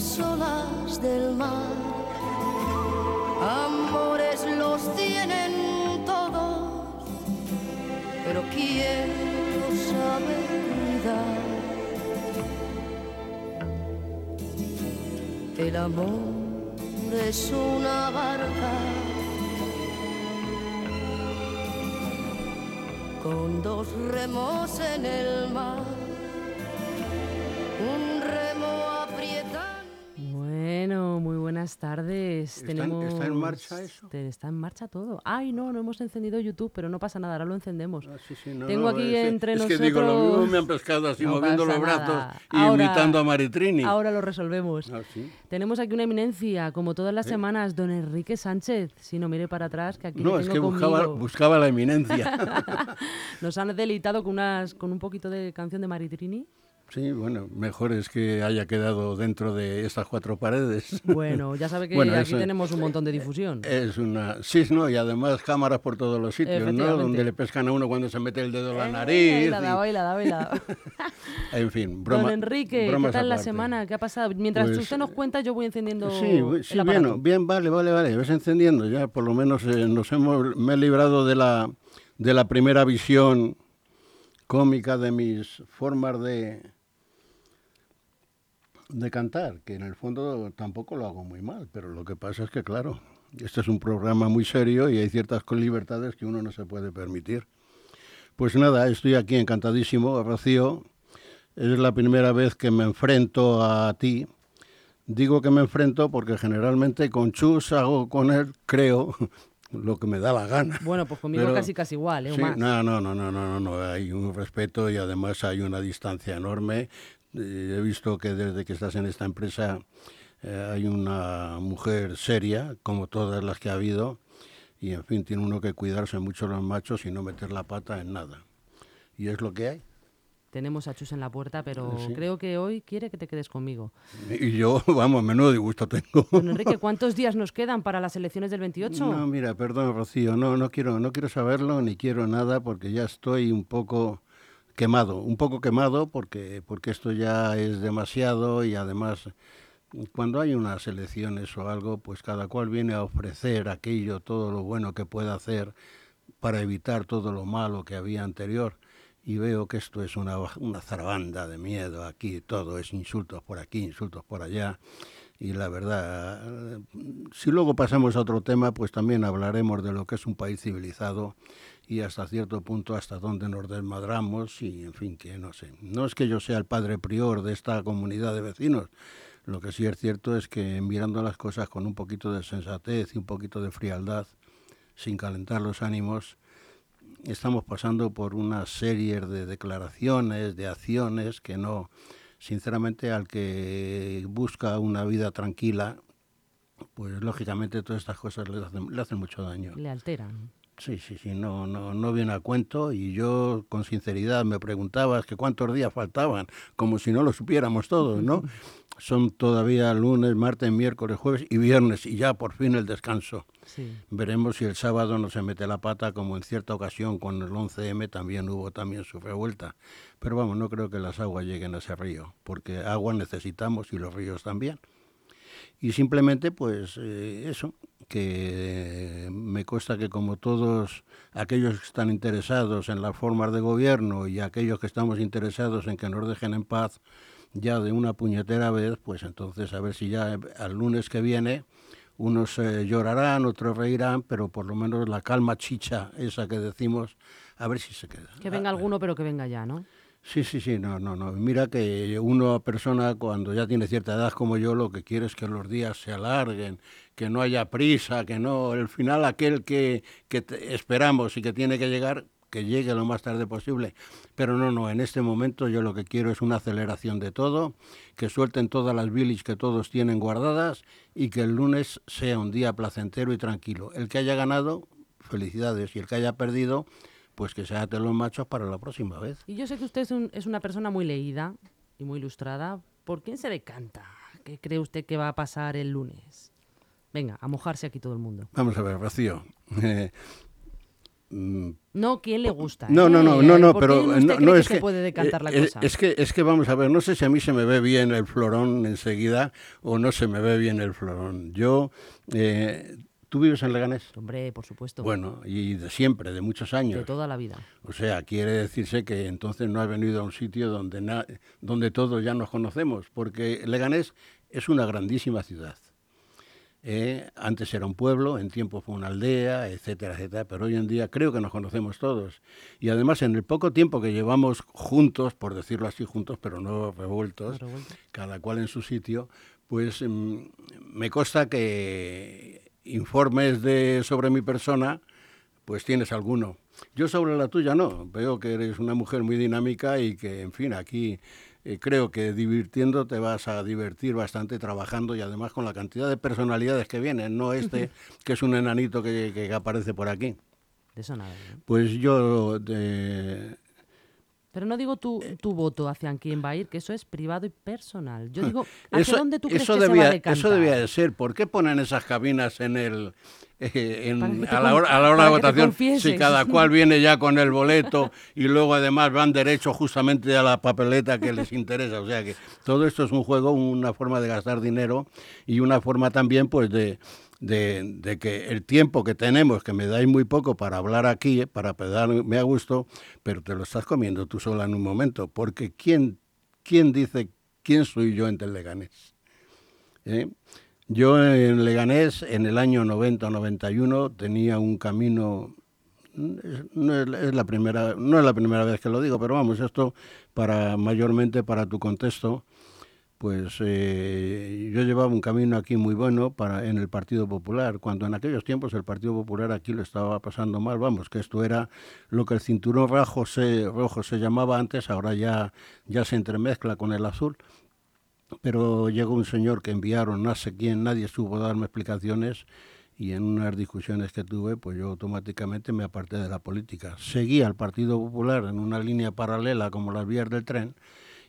las olas del mar. Amores los tienen todos, pero ¿quién los sabe cuidar? El amor es una barca con dos remos en el mar. Buenas tardes. ¿Está en- Tenemos... está en marcha eso? Está en marcha todo. Ay, no, no hemos encendido YouTube, pero no pasa nada, ahora lo encendemos. Ah, sí, sí, no, Tengo no, aquí es, entre es nosotros... que digo, lo mismo me han pescado así No moviendo los brazos y Ahora- imitando a Maritrini. Ahora lo resolvemos. Ah, sí. Tenemos aquí una eminencia, como todas las semanas, don Enrique Sánchez. Si no mire para atrás, que aquí No, le es tengo que buscaba, buscaba la eminencia. Nos han deleitado con, unas, con un poquito de canción de Maritrini. Sí, bueno, mejor es que haya quedado dentro de estas cuatro paredes. Bueno, ya sabe que Bueno, aquí Eh, tenemos un montón de difusión. Es una... Sí, no, y además cámaras por todos los sitios, ¿no? Donde le pescan a uno cuando se mete el dedo en la Eh, nariz. ahí la y- la. En fin, broma. Don Enrique, ¿qué tal la semana? ¿Qué ha pasado? Mientras Pues, usted nos cuenta, yo voy encendiendo Sí, sí, el bueno, bien, vale, vale, vale, ves encendiendo ya, por lo menos eh, nos hemos, me he librado de la, de la primera visión cómica de mis formas de, de cantar, que en el fondo tampoco lo hago muy mal, pero lo que pasa es que, claro, este es un programa muy serio y hay ciertas libertades que uno no se puede permitir. Pues nada, estoy aquí encantadísimo, Rocío. Es la primera vez que me enfrento a ti. Digo que me enfrento porque generalmente con Chus hago con él, creo, lo que me da la gana. Bueno, pues conmigo Pero- casi casi igual, ¿eh? O Sí, más. no, no, no, no, no, no, no, hay un respeto y además hay una distancia enorme. Eh, he visto que desde que estás en esta empresa eh, hay una mujer seria, como todas las que ha habido, y en fin, tiene uno que cuidarse mucho los machos y no meter la pata en nada. Y es lo que hay. Tenemos a Chus en la puerta, pero Sí. creo que hoy quiere que te quedes conmigo. Y yo, vamos, menudo disgusto tengo. Don Enrique, ¿cuántos días nos quedan para las elecciones del 28? No, mira, perdón, Rocío, no, no quiero, no quiero saberlo ni quiero nada porque ya estoy un poco quemado, un poco quemado porque, porque esto ya es demasiado y además cuando hay unas elecciones o algo, pues cada cual viene a ofrecer aquello, todo lo bueno que pueda hacer para evitar todo lo malo que había anterior. Y veo que esto es una, una zarabanda de miedo aquí, todo es insultos por aquí, insultos por allá. Y la verdad, si luego pasamos a otro tema, pues también hablaremos de lo que es un país civilizado y hasta cierto punto hasta dónde nos desmadramos y en fin, que no sé. No es que yo sea el padre prior de esta comunidad de vecinos, lo que sí es cierto es que mirando las cosas con un poquito de sensatez y un poquito de frialdad, sin calentar los ánimos, estamos pasando por una serie de declaraciones, de acciones que no, sinceramente, al que busca una vida tranquila, pues lógicamente todas estas cosas le hacen, le hacen mucho daño. Le alteran. Sí, sí, sí, no, no, no viene a cuento y yo con sinceridad me preguntabas que cuántos días faltaban, como si no lo supiéramos todos, ¿no? Son todavía lunes, martes, miércoles, jueves y viernes y ya por fin el descanso. Sí. Veremos si el sábado no se mete la pata, como en cierta ocasión con el 11M también hubo también su revuelta. Pero vamos, no creo que las aguas lleguen a ese río, porque agua necesitamos y los ríos también. Y simplemente, pues eh, eso, que me consta que como todos aquellos que están interesados en las formas de gobierno y aquellos que estamos interesados en que nos dejen en paz ya de una puñetera vez, pues entonces a ver si ya al lunes que viene unos eh, llorarán, otros reirán, pero por lo menos la calma chicha, esa que decimos, a ver si se queda. Que venga alguno, pero que venga ya, ¿no? Sí, sí, sí, no, no, no. Mira que una persona cuando ya tiene cierta edad como yo, lo que quiere es que los días se alarguen, que no haya prisa, que no, el final aquel que, que esperamos y que tiene que llegar, que llegue lo más tarde posible. Pero no, no, en este momento yo lo que quiero es una aceleración de todo, que suelten todas las bilis que todos tienen guardadas y que el lunes sea un día placentero y tranquilo. El que haya ganado, felicidades, y el que haya perdido, pues que se aten los machos para la próxima vez. Y yo sé que usted es, un- es una persona muy leída y muy ilustrada. ¿Por quién se decanta? ¿Qué cree usted que va a pasar el lunes? Venga, a mojarse aquí todo el mundo. Vamos a ver, Rocío. Eh, Mm, no, ¿quién le gusta? No, no, no, no, no, pero no, es que, se puede decantar la eh, cosa? Es que, es que vamos a ver, no sé si a mí se me ve bien el florón enseguida o no se me ve bien el florón. Yo, eh, ¿tú vives en Leganés? Hombre, por supuesto. Bueno, y de siempre, de muchos años. De toda la vida. O sea, quiere decirse que entonces no has venido a un sitio donde, donde todos ya nos conocemos, porque Leganés es una grandísima ciudad. Eh, antes era un pueblo, en tiempo fue una aldea, etcétera, etcétera, pero hoy en día creo que nos conocemos todos. Y además en el poco tiempo que llevamos juntos, por decirlo así, juntos, pero no revueltos, cada cual en su sitio, pues mm, me consta que informes de, sobre mi persona, pues tienes alguno. Yo sobre la tuya no, veo que eres una mujer muy dinámica y que, en fin, aquí eh, creo que divirtiendo te vas a divertir bastante trabajando y además con la cantidad de personalidades que vienen, no este que es un enanito que, que aparece por aquí. De eso nada. Pues yo... Pero no digo tu, tu voto hacia quién va a ir, que eso es privado y personal. Yo digo, ¿hacia eso, dónde tú crees que debía, se va a decantar? Eso debía de ser. ¿Por qué ponen esas cabinas en el, eh, a, la hora, a, la hora, de votación, si cada cual viene ya con el boleto y luego además van derecho justamente a la papeleta que les interesa. O sea que todo esto es un juego, una forma de gastar dinero y una forma también pues de, de, que el tiempo que tenemos, que me dais muy poco para hablar aquí, para pedarme a gusto, pero te lo estás comiendo tú sola en un momento, porque ¿quién, quién dice quién soy yo en Leganés? ¿Eh? Yo en Leganés, en el año 90-91, tenía un camino no es, la primera no es la primera vez que lo digo pero vamos esto para mayormente para tu contexto pues eh, yo llevaba un camino aquí muy bueno para en el Partido Popular cuando en aquellos tiempos el Partido Popular aquí lo estaba pasando mal vamos que esto era lo que el cinturón rojo se llamaba antes ahora ya ya se entremezcla con el azul pero llegó un señor que enviaron, no sé quién, nadie supo darme explicaciones y en unas discusiones que tuve, pues yo automáticamente me aparté de la política. Seguí al Partido Popular en una línea paralela como las vías del tren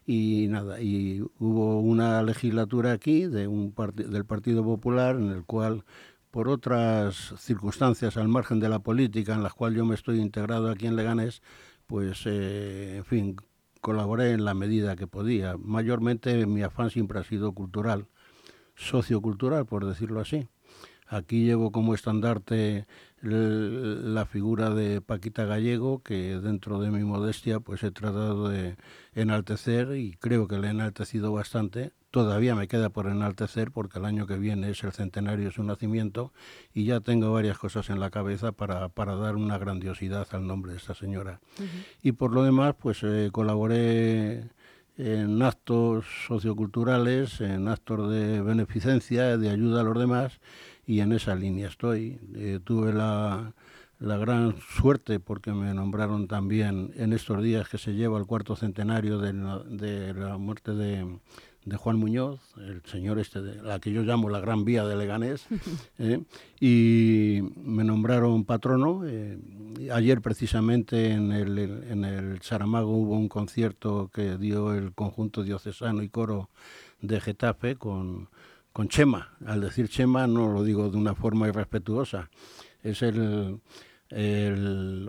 y nada, y hubo una legislatura aquí de un del Partido Popular en el cual por otras circunstancias al margen de la política en las cuales yo me estoy integrado aquí en Leganés, pues eh, en fin, colaboré en la medida que podía. Mayormente mi afán siempre ha sido cultural, sociocultural, por decirlo así. Aquí llevo como estandarte la figura de Paquita Gallego, que dentro de mi modestia pues he tratado de enaltecer y creo que le he enaltecido bastante. Todavía me queda por enaltecer porque el año que viene es el centenario de su nacimiento y ya tengo varias cosas en la cabeza para, para dar una grandiosidad al nombre de esta señora. Y por lo demás, pues eh, colaboré en actos socioculturales, en actos de beneficencia, de ayuda a los demás y en esa línea estoy. Eh, tuve la, la, gran suerte porque me nombraron también en estos días que se lleva el cuarto centenario de la, muerte de, de, Juan Muñoz, el señor este, de la que yo llamo la Gran Vía de Leganés, eh, y me nombraron patrono. Eh, ayer precisamente en el, en el Saramago hubo un concierto que dio el conjunto diocesano y coro de Getafe con con Chema. Al decir Chema no lo digo de una forma irrespetuosa. Es el,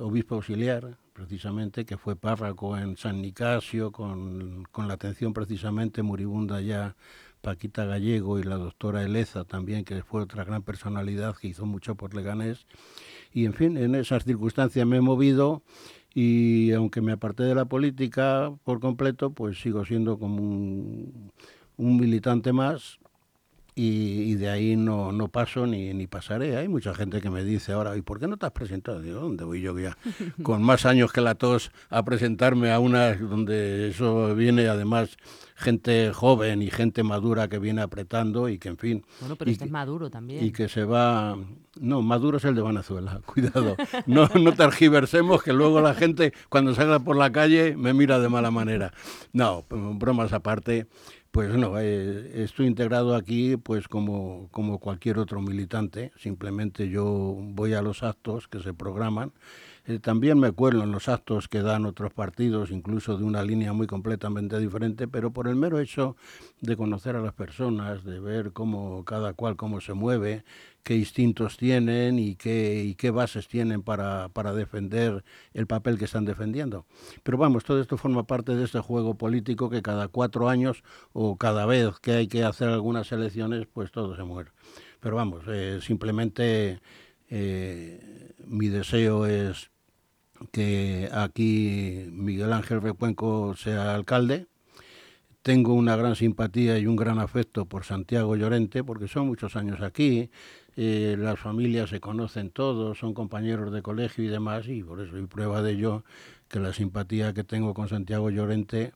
obispo auxiliar, precisamente, que fue párroco en San Nicasio, con, con, la atención precisamente moribunda ya Paquita Gallego y la doctora Eleza también, que fue otra gran personalidad que hizo mucho por Leganés. Y en fin, en esas circunstancias me he movido y aunque me aparté de la política por completo, pues sigo siendo como un militante más y, de ahí no, no paso ni, ni pasaré. Hay mucha gente que me dice ahora, ¿y por qué no te has presentado? Digo, ¿dónde voy yo ya? Con más años que la tos a presentarme a una donde eso viene además gente joven y gente madura que viene apretando y que en fin... Bueno, pero este es maduro también. Y que se va... No, maduro es el de Venezuela, cuidado. No, no tergiversemos que luego la gente cuando salga por la calle me mira de mala manera. No, bromas aparte pues no, eh, estoy integrado aquí pues como, como cualquier otro militante, simplemente yo voy a los actos que se programan. Eh, también me acuerdo en los actos que dan otros partidos, incluso de una línea muy completamente diferente, pero por el mero hecho de conocer a las personas, de ver cómo cada cual cómo se mueve, qué instintos tienen y qué, y qué bases tienen para, para defender el papel que están defendiendo. Pero vamos, todo esto forma parte de este juego político que cada cuatro años o cada vez que hay que hacer algunas elecciones, pues todo se muere. Pero vamos, eh, simplemente eh, mi deseo es que aquí Miguel Ángel Recuenco sea alcalde. Tengo una gran simpatía y un gran afecto por Santiago Llorente, porque son muchos años aquí, eh, las familias se conocen todos, son compañeros de colegio y demás, y por eso hay prueba de ello que la simpatía que tengo con Santiago Llorente,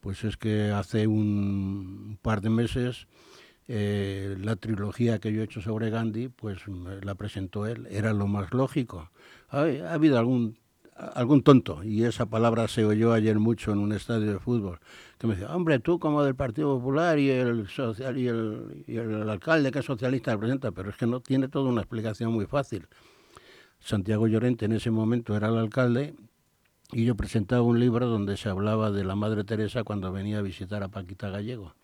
pues es que hace un par de meses eh, la trilogía que yo he hecho sobre Gandhi, pues la presentó él, era lo más lógico. Ha, habido algún algún tonto, y esa palabra se oyó ayer mucho en un estadio de fútbol, que me decía, hombre, tú como del Partido Popular y el, social, y el, alcalde que es socialista le presenta, pero es que no tiene toda una explicación muy fácil. Santiago Llorente en ese momento era el alcalde y yo presentaba un libro donde se hablaba de la Madre Teresa cuando venía a visitar a Paquita Gallego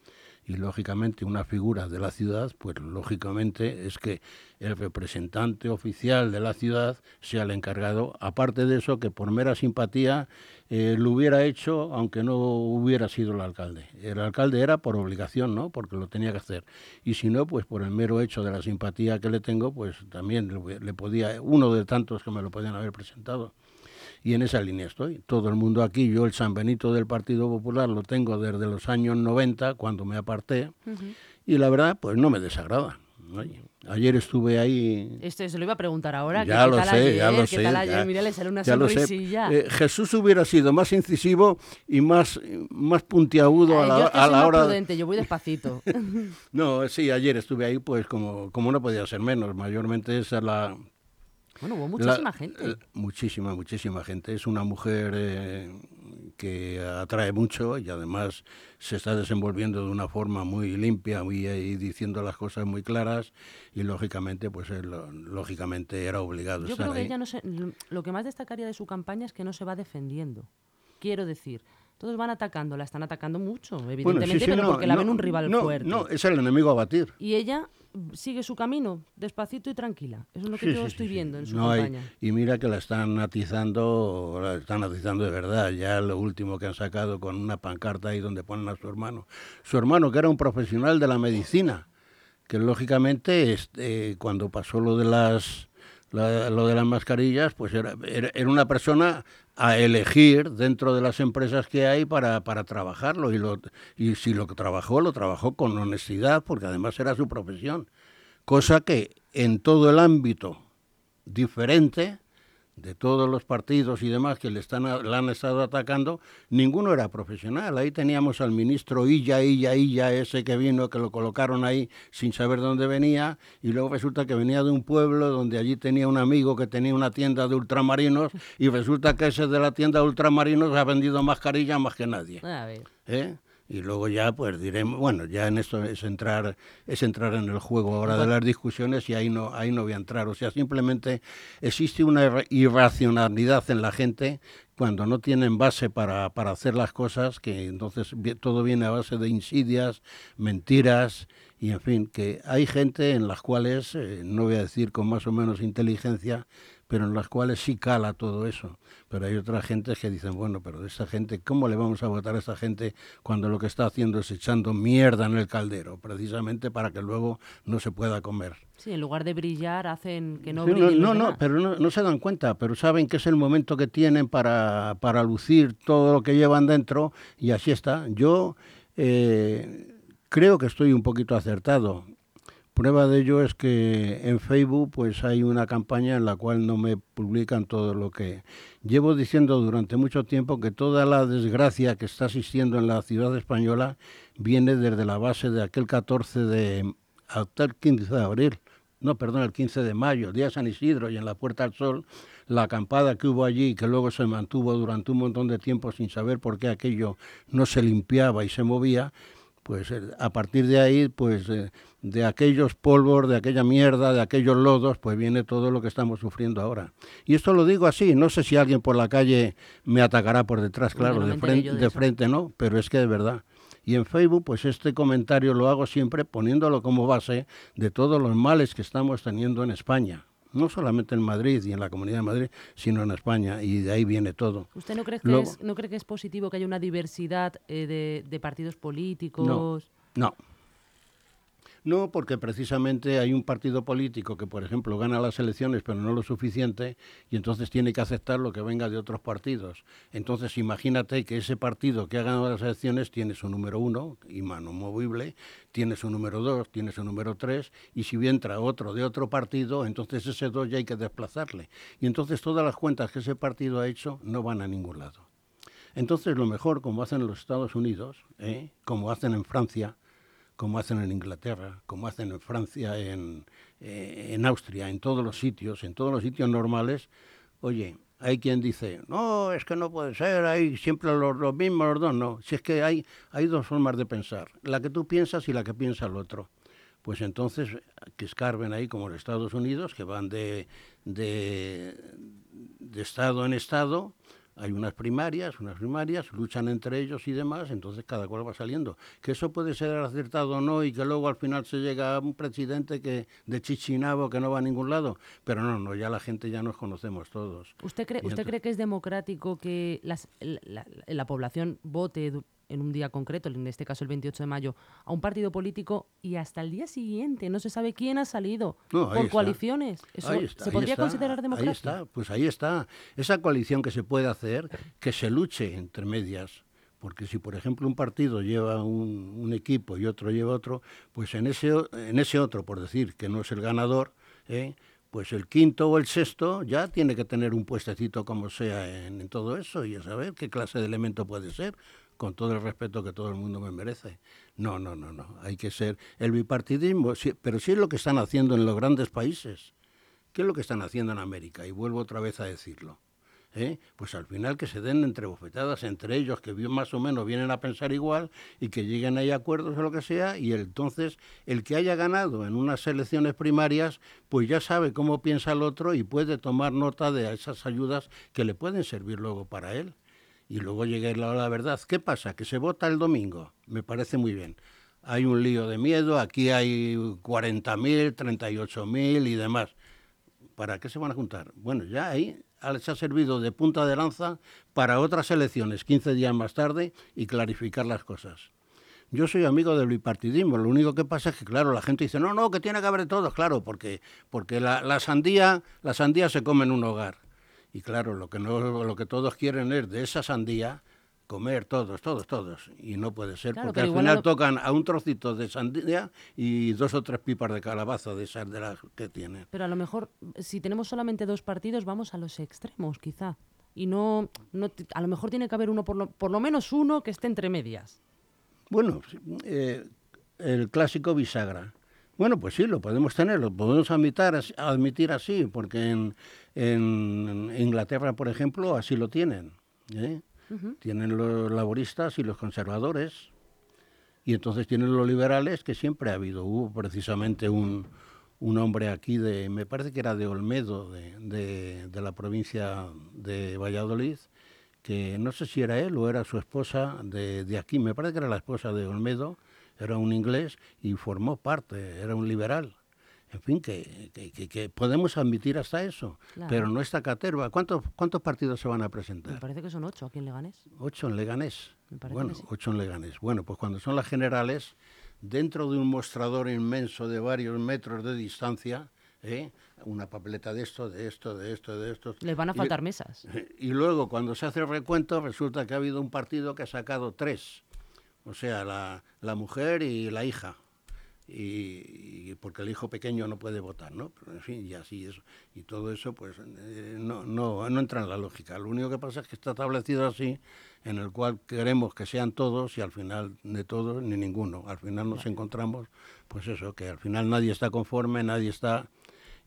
y lógicamente una figura de la ciudad, pues lógicamente es que el representante oficial de la ciudad sea el encargado, aparte de eso que por mera simpatía eh, lo hubiera hecho aunque no hubiera sido el alcalde. El alcalde era por obligación, ¿no? Porque lo tenía que hacer. Y si no, pues por el mero hecho de la simpatía que le tengo, pues también le podía, uno de tantos que me lo podían haber presentado y en esa línea estoy. Todo el mundo aquí, yo el San Benito del Partido Popular lo tengo desde los años 90, cuando me aparté, y la verdad, pues no me desagrada. Ayer estuve ahí. Este se lo iba a preguntar ahora. Ya lo sé, ya lo sé. Mira, le sale una sonrisilla. Eh, Jesús hubiera sido más incisivo y más, más puntiagudo a la, a la hora. Prudente, yo voy despacito. no, sí, ayer estuve ahí, pues como, como no podía ser menos. Mayormente esa es la, bueno, hubo muchísima gente. muchísima, muchísima gente. Es una mujer eh, que atrae mucho y además se está desenvolviendo de una forma muy limpia muy, y diciendo las cosas muy claras y lógicamente, pues él, lógicamente era obligado Yo estar creo que ahí. ella no se, lo que más destacaría de su campaña es que no se va defendiendo. Quiero decir, todos van atacando, la están atacando mucho, evidentemente, pero porque la ven un rival fuerte. No, es el enemigo a batir. Y ella sigue su camino, despacito y tranquila. Eso es lo que yo estoy viendo en su campaña. y mira que la están atizando, la están atizando de verdad. Ya lo último que han sacado con una pancarta ahí donde ponen a su hermano. Su hermano, que era un profesional de la medicina, que lógicamente este, cuando pasó lo de las lo de las mascarillas, pues era, era, una persona a elegir dentro de las empresas que hay para, para trabajarlo. Y, lo, y si lo trabajó, lo trabajó con honestidad, porque además era su profesión. Cosa que en todo el ámbito diferente de todos los partidos y demás que le, están, le han estado atacando, ninguno era profesional. Ahí teníamos al ministro Illa, Illa, Illa, ese que vino, que lo colocaron ahí sin saber dónde venía, y luego resulta que venía de un pueblo donde allí tenía un amigo que tenía una tienda de ultramarinos, y resulta que ese de la tienda de ultramarinos ha vendido mascarillas más que nadie. A ver. ¿Eh? Y luego ya pues diremos bueno ya en esto es entrar es entrar en el juego ahora de las discusiones y ahí no ahí no voy a entrar. O sea simplemente existe una irracionalidad en la gente cuando no tienen base para, para hacer las cosas que entonces todo viene a base de insidias mentiras y en fin que hay gente en las cuales eh, no voy a decir con más o menos inteligencia pero en las cuales sí cala todo eso. Pero hay otras gentes que dicen, bueno, pero de esa gente, ¿cómo le vamos a votar a esa gente cuando lo que está haciendo es echando mierda en el caldero, precisamente para que luego no se pueda comer? Sí, en lugar de brillar, hacen que no sí, brillen. No, no, no, pero no, no, se dan cuenta, pero saben que es el momento que tienen para, para lucir todo lo que llevan dentro y así está. Yo eh, creo que estoy un poquito acertado. Prueba de ello es que en Facebook pues hay una campaña en la cual no me publican todo lo que llevo diciendo durante mucho tiempo que toda la desgracia que está existiendo en la ciudad española viene desde la base de aquel 14 de hasta el 15 de abril, no, perdón, el 15 de mayo, el día San Isidro y en la Puerta del Sol, la acampada que hubo allí que luego se mantuvo durante un montón de tiempo sin saber por qué aquello no se limpiaba y se movía, pues eh, a partir de ahí, pues eh, de aquellos polvos, de aquella mierda, de aquellos lodos, pues viene todo lo que estamos sufriendo ahora. Y esto lo digo así, no sé si alguien por la calle me atacará por detrás, claro, de, frente, de, frente no, pero es que de verdad. Y en Facebook, pues este comentario lo hago siempre poniéndolo como base de todos los males que estamos teniendo en España no solamente en Madrid y en la Comunidad de Madrid, sino en España, y de ahí viene todo. ¿Usted no cree que, es, no cree que es positivo que haya una diversidad eh, de, partidos políticos? No, no. No, porque precisamente hay un partido político que, por ejemplo, gana las elecciones pero no lo suficiente y entonces tiene que aceptar lo que venga de otros partidos. Entonces imagínate que ese partido que ha ganado las elecciones tiene su número uno, mano movible, tiene su número dos, tiene su número tres y si entra otro de otro partido, entonces ese dos ya hay que desplazarle. Y entonces todas las cuentas que ese partido ha hecho no van a ningún lado. Entonces lo mejor, como hacen los Estados Unidos, ¿eh? como hacen en Francia, como hacen en Inglaterra, como hacen en Francia, en, eh, en Austria, en todos los sitios, en todos los sitios normales, oye, hay quien dice, no, es que no puede ser, hay siempre los, los, mismos, los dos, no. Si es que hay, hay dos formas de pensar, la que tú piensas y la que piensa el otro. Pues entonces, que escarben ahí como los Estados Unidos, que van de, de, de estado en estado, hay unas primarias, unas primarias, luchan entre ellos y demás, entonces cada cual va saliendo. Que eso puede ser acertado o no y que luego al final se llega a un presidente que de Chichinabo que no va a ningún lado, pero no, no, ya la gente ya nos conocemos todos. ¿Usted cree, ¿usted cree que es democrático que las, la, la población vote en un día concreto, en este caso el 28 de mayo, a un partido político y hasta el día siguiente no se sabe quién ha salido por coaliciones. ¿Eso se podría considerar democrático? Ahí está, pues ahí está. Esa coalición que se puede hacer, que se luche entre medias. Porque si, por ejemplo, un partido lleva un, equipo y otro lleva otro, pues en ese, en ese otro, por decir que no es el ganador, ¿eh? pues el quinto o el sexto ya tiene que tener un puestecito como sea en, en, todo eso y a saber qué clase de elemento puede ser con todo el respeto que todo el mundo me merece. No, no, no, no. Hay que ser el bipartidismo, pero sí es lo que están haciendo en los grandes países. ¿Qué es lo que están haciendo en América? Y vuelvo otra vez a decirlo. ¿eh? Pues al final que se den entre bofetadas entre ellos, que más o menos vienen a pensar igual y que lleguen a acuerdos o lo que sea, y entonces el que haya ganado en unas elecciones primarias, pues ya sabe cómo piensa el otro y puede tomar nota de esas ayudas que le pueden servir luego para él y luego llegue la la verdad. ¿Qué pasa? Que se vota el domingo. Me parece muy bien. Hay un lío de miedo, aquí hay 40.000, 38.000 y demás. ¿Para qué se van a juntar? Bueno, ya ahí se ha servido de punta de lanza para otras elecciones 15 días más tarde y clarificar las cosas. Yo soy amigo del bipartidismo, lo único que pasa es que, claro, la gente dice, no, no, que tiene que haber de todos, claro, porque, porque la, sandía, la sandía se come en un hogar. Y claro, lo que, no, lo que todos quieren es de esa sandía comer todos, todos, todos. Y no puede ser, porque al final tocan a un trocito de sandía y dos o tres pipas de calabaza de esas de las que tienen. Pero a lo mejor, si tenemos solamente dos partidos, vamos a los extremos, quizá. Y no, no a lo mejor tiene que haber uno, por lo, por lo menos uno que esté entre medias. Bueno, eh, el clásico bisagra. Bueno, pues sí, lo podemos tener, lo podemos admitir, admitir así, porque en, en Inglaterra, por ejemplo, así lo tienen. ¿eh? Tienen los laboristas y los conservadores, y entonces tienen los liberales, que siempre ha habido. Hubo precisamente un, un hombre aquí de, me parece que era de Olmedo, de, de, de, la provincia de Valladolid, que no sé si era él o era su esposa de, de aquí, me parece que era la esposa de Olmedo, era un inglés y formó parte, era un liberal. En fin, que, que, que podemos admitir hasta eso, claro. pero no está caterva. ¿Cuántos, ¿Cuántos partidos se van a presentar? Me parece que son ocho aquí en Leganés. Ocho en Leganés. bueno, sí. ocho en Leganés. Bueno, pues cuando son las generales, dentro de un mostrador inmenso de varios metros de distancia, ¿eh? una papeleta de esto, de esto, de esto, de esto. Les van a faltar y, mesas. Y luego, cuando se hace el recuento, resulta que ha habido un partido que ha sacado tres o sea, la, la mujer y la hija. Y, y, porque el hijo pequeño no puede votar, ¿no? Pero, en fin, y así eso. Y todo eso, pues, eh, no, no, no entra en la lógica. Lo único que pasa es que está establecido así, en el cual queremos que sean todos y al final de todos ni ninguno. Al final nos encontramos, pues eso, que al final nadie está conforme, nadie está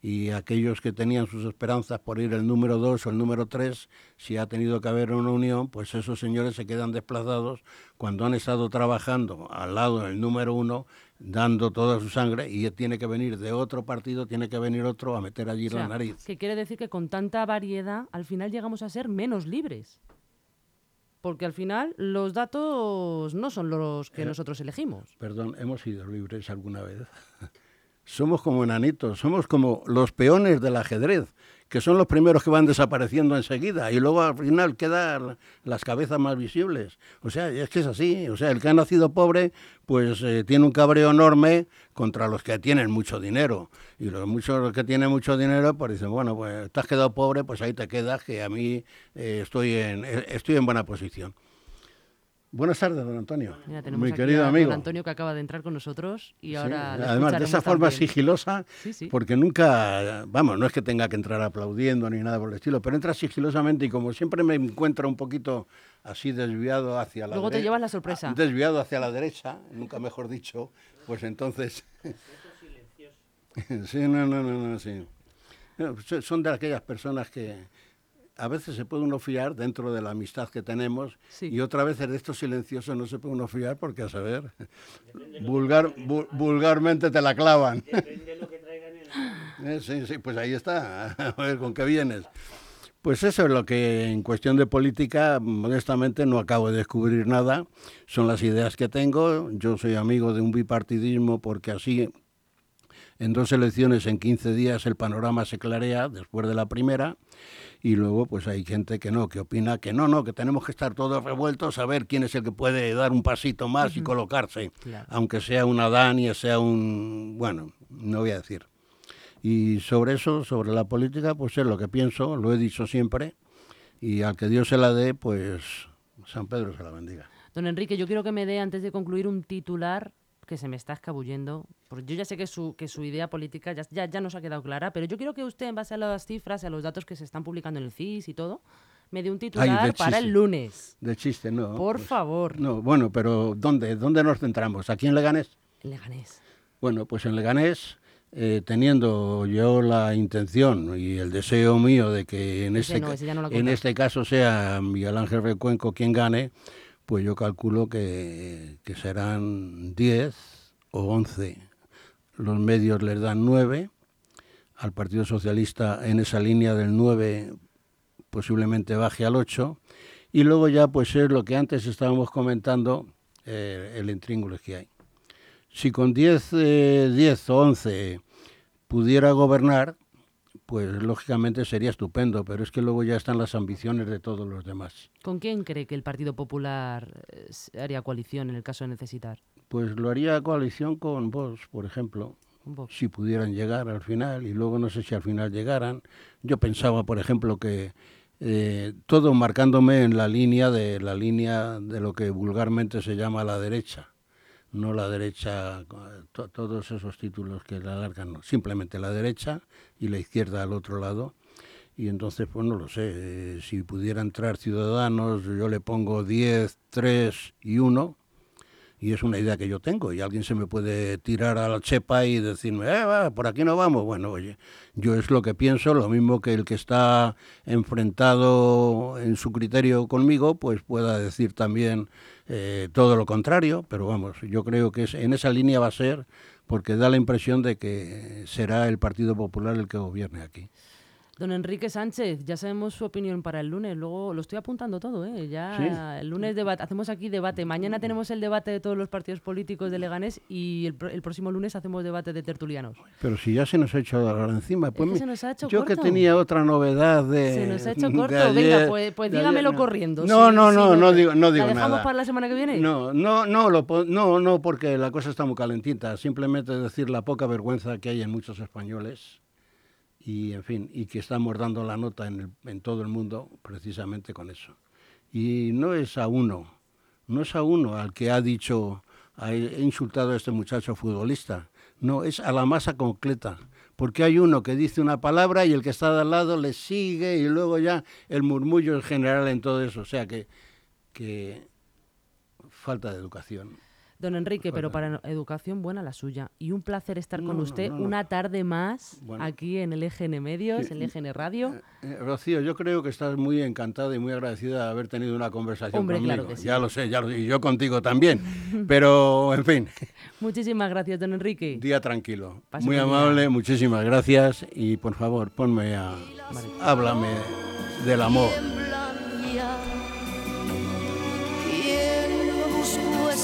y aquellos que tenían sus esperanzas por ir el número 2 o el número 3, si ha tenido que haber una unión, pues esos señores se quedan desplazados cuando han estado trabajando al lado del número 1 dando toda su sangre y tiene que venir de otro partido, tiene que venir otro a meter allí la nariz. Que quiere decir que con tanta variedad al final llegamos a ser menos libres. Porque al final los datos no son los que eh, nosotros elegimos. Perdón, ¿hemos sido libres alguna vez? somos como enanitos, somos como los peones del ajedrez que son los primeros que van desapareciendo enseguida y luego al final quedan las cabezas más visibles. O sea, es que es así. O sea, el que ha nacido pobre, pues eh, tiene un cabreo enorme contra los que tienen mucho dinero. Y los muchos que tienen mucho dinero, pues dicen, bueno, pues te has quedado pobre, pues ahí te quedas, que a mí eh, estoy, en, eh, estoy en buena posición. Buenas tardes, don Antonio. Muy querido amigo. Don Antonio que acaba de entrar con nosotros y ahora. Además, de esa forma sigilosa, porque nunca, vamos, no es que tenga que entrar aplaudiendo ni nada por el estilo, pero entra sigilosamente y como siempre me encuentro un poquito así desviado hacia la Luego te llevas la sorpresa. Desviado hacia la derecha, nunca mejor dicho, pues entonces. sí, no, no, no, no, sí. Son de aquellas personas que, a veces se puede uno fiar dentro de la amistad que tenemos y otra vez de estos silenciosos no se puede uno fiar porque a saber, vulgar, vulgarmente te la clavan. Eh, sí, sí, pues ahí está, a ver con qué vienes. Pues eso es lo que en cuestión de política, modestamente, no acabo de descubrir nada. Son las ideas que tengo. Yo soy amigo de un bipartidismo porque así en dos elecciones en 15 días el panorama se clarea después de la primera y luego pues hay gente que no, que opina que no, no, que tenemos que estar todos revueltos a ver quién es el que puede dar un pasito más y colocarse, aunque sea un Adán y sea un, bueno, no voy a decir. Y sobre eso, sobre la política, pues es lo que pienso, lo he dicho siempre, y al que Dios se la dé, pues San Pedro se la bendiga. Don Enrique, yo quiero que me dé, antes de concluir, un titular que se me está escabullendo. Porque yo ya sé que su, que su idea política ya, ya, ya nos ha quedado clara, pero yo quiero que usted, en base a las cifras y a los datos que se están publicando en el CIS y todo, me dé un titular para el lunes. De chiste, no. Por pues, favor. No, bueno, pero ¿dónde, ¿dónde nos centramos? ¿Aquí en Leganés? En Leganés. Bueno, pues en Leganés, eh, teniendo yo la intención y el deseo mío de que en, este, en este caso sea Miguel Ángel Recuenco quien gane, pues yo calculo que, serán 10 o 11. Los medios les dan 9. Al Partido Socialista en esa línea del 9 posiblemente baje al 8. Y luego ya pues es lo que antes estábamos comentando, eh, el intríngulo que hay. Si con 10, 10 eh, o 11 pudiera gobernar, pues lógicamente sería estupendo, pero es que luego ya están las ambiciones de todos los demás. ¿Con quién cree que el Partido Popular eh, haría coalición en el caso de necesitar? Pues lo haría coalición con vos, por ejemplo, si pudieran llegar al final, y luego no sé si al final llegaran. Yo pensaba, por ejemplo, que eh, todo marcándome en la línea de la línea de lo que vulgarmente se llama la derecha no la derecha, todos esos títulos que la alargan, no, simplemente la derecha y la izquierda al otro lado. Y entonces, pues no lo sé, eh, si pudiera entrar Ciudadanos, yo le pongo 10, 3 y 1, y es una idea que yo tengo, y alguien se me puede tirar a la chepa y decirme, eh, va, por aquí no vamos. Bueno, oye, yo es lo que pienso, lo mismo que el que está enfrentado en su criterio conmigo, pues pueda decir también eh, todo lo contrario, pero vamos, yo creo que en esa línea va a ser porque da la impresión de que será el Partido Popular el que gobierne aquí. Don Enrique Sánchez, ya sabemos su opinión para el lunes. Luego lo estoy apuntando todo, ¿eh? Ya el lunes debate, hacemos aquí debate. Mañana tenemos el debate de todos los partidos políticos de Leganés y el, próximo lunes hacemos debate de tertulianos. Pero si ya se nos ha hecho dar encima, pues se nos ha hecho yo que tenía otra novedad de Se nos ha hecho corto. Venga, pues, pues dígamelo corriendo. No, no, no, no, digo, no digo ¿La dejamos para la semana que viene? No, no, no, lo, no, no, porque la cosa está muy calentita. Simplemente decir la poca vergüenza que hay en muchos españoles y en fin, y que estamos dando la nota en, en, todo el mundo precisamente con eso. Y no es a uno, no es a uno al que ha dicho, ha insultado a este muchacho futbolista, no, es a la masa completa, porque hay uno que dice una palabra y el que está de al lado le sigue y luego ya el murmullo es general en todo eso, o sea que, que falta de educación. Don Enrique, pero para educación buena la suya. Y un placer estar con No, usted no, no. una tarde más Bueno. aquí en el EGN Medios, Sí, en el EGN Radio. Eh, Rocío, yo creo que estás muy encantada y muy agradecida de haber tenido una conversación Hombre, conmigo. claro que sí. Ya lo sé, ya lo, y yo contigo también. Pero, en fin, Muchísimas gracias, don Enrique. día tranquilo. Muy buen día. amable, muchísimas gracias y por favor, ponme a... Vale. Háblame del amor.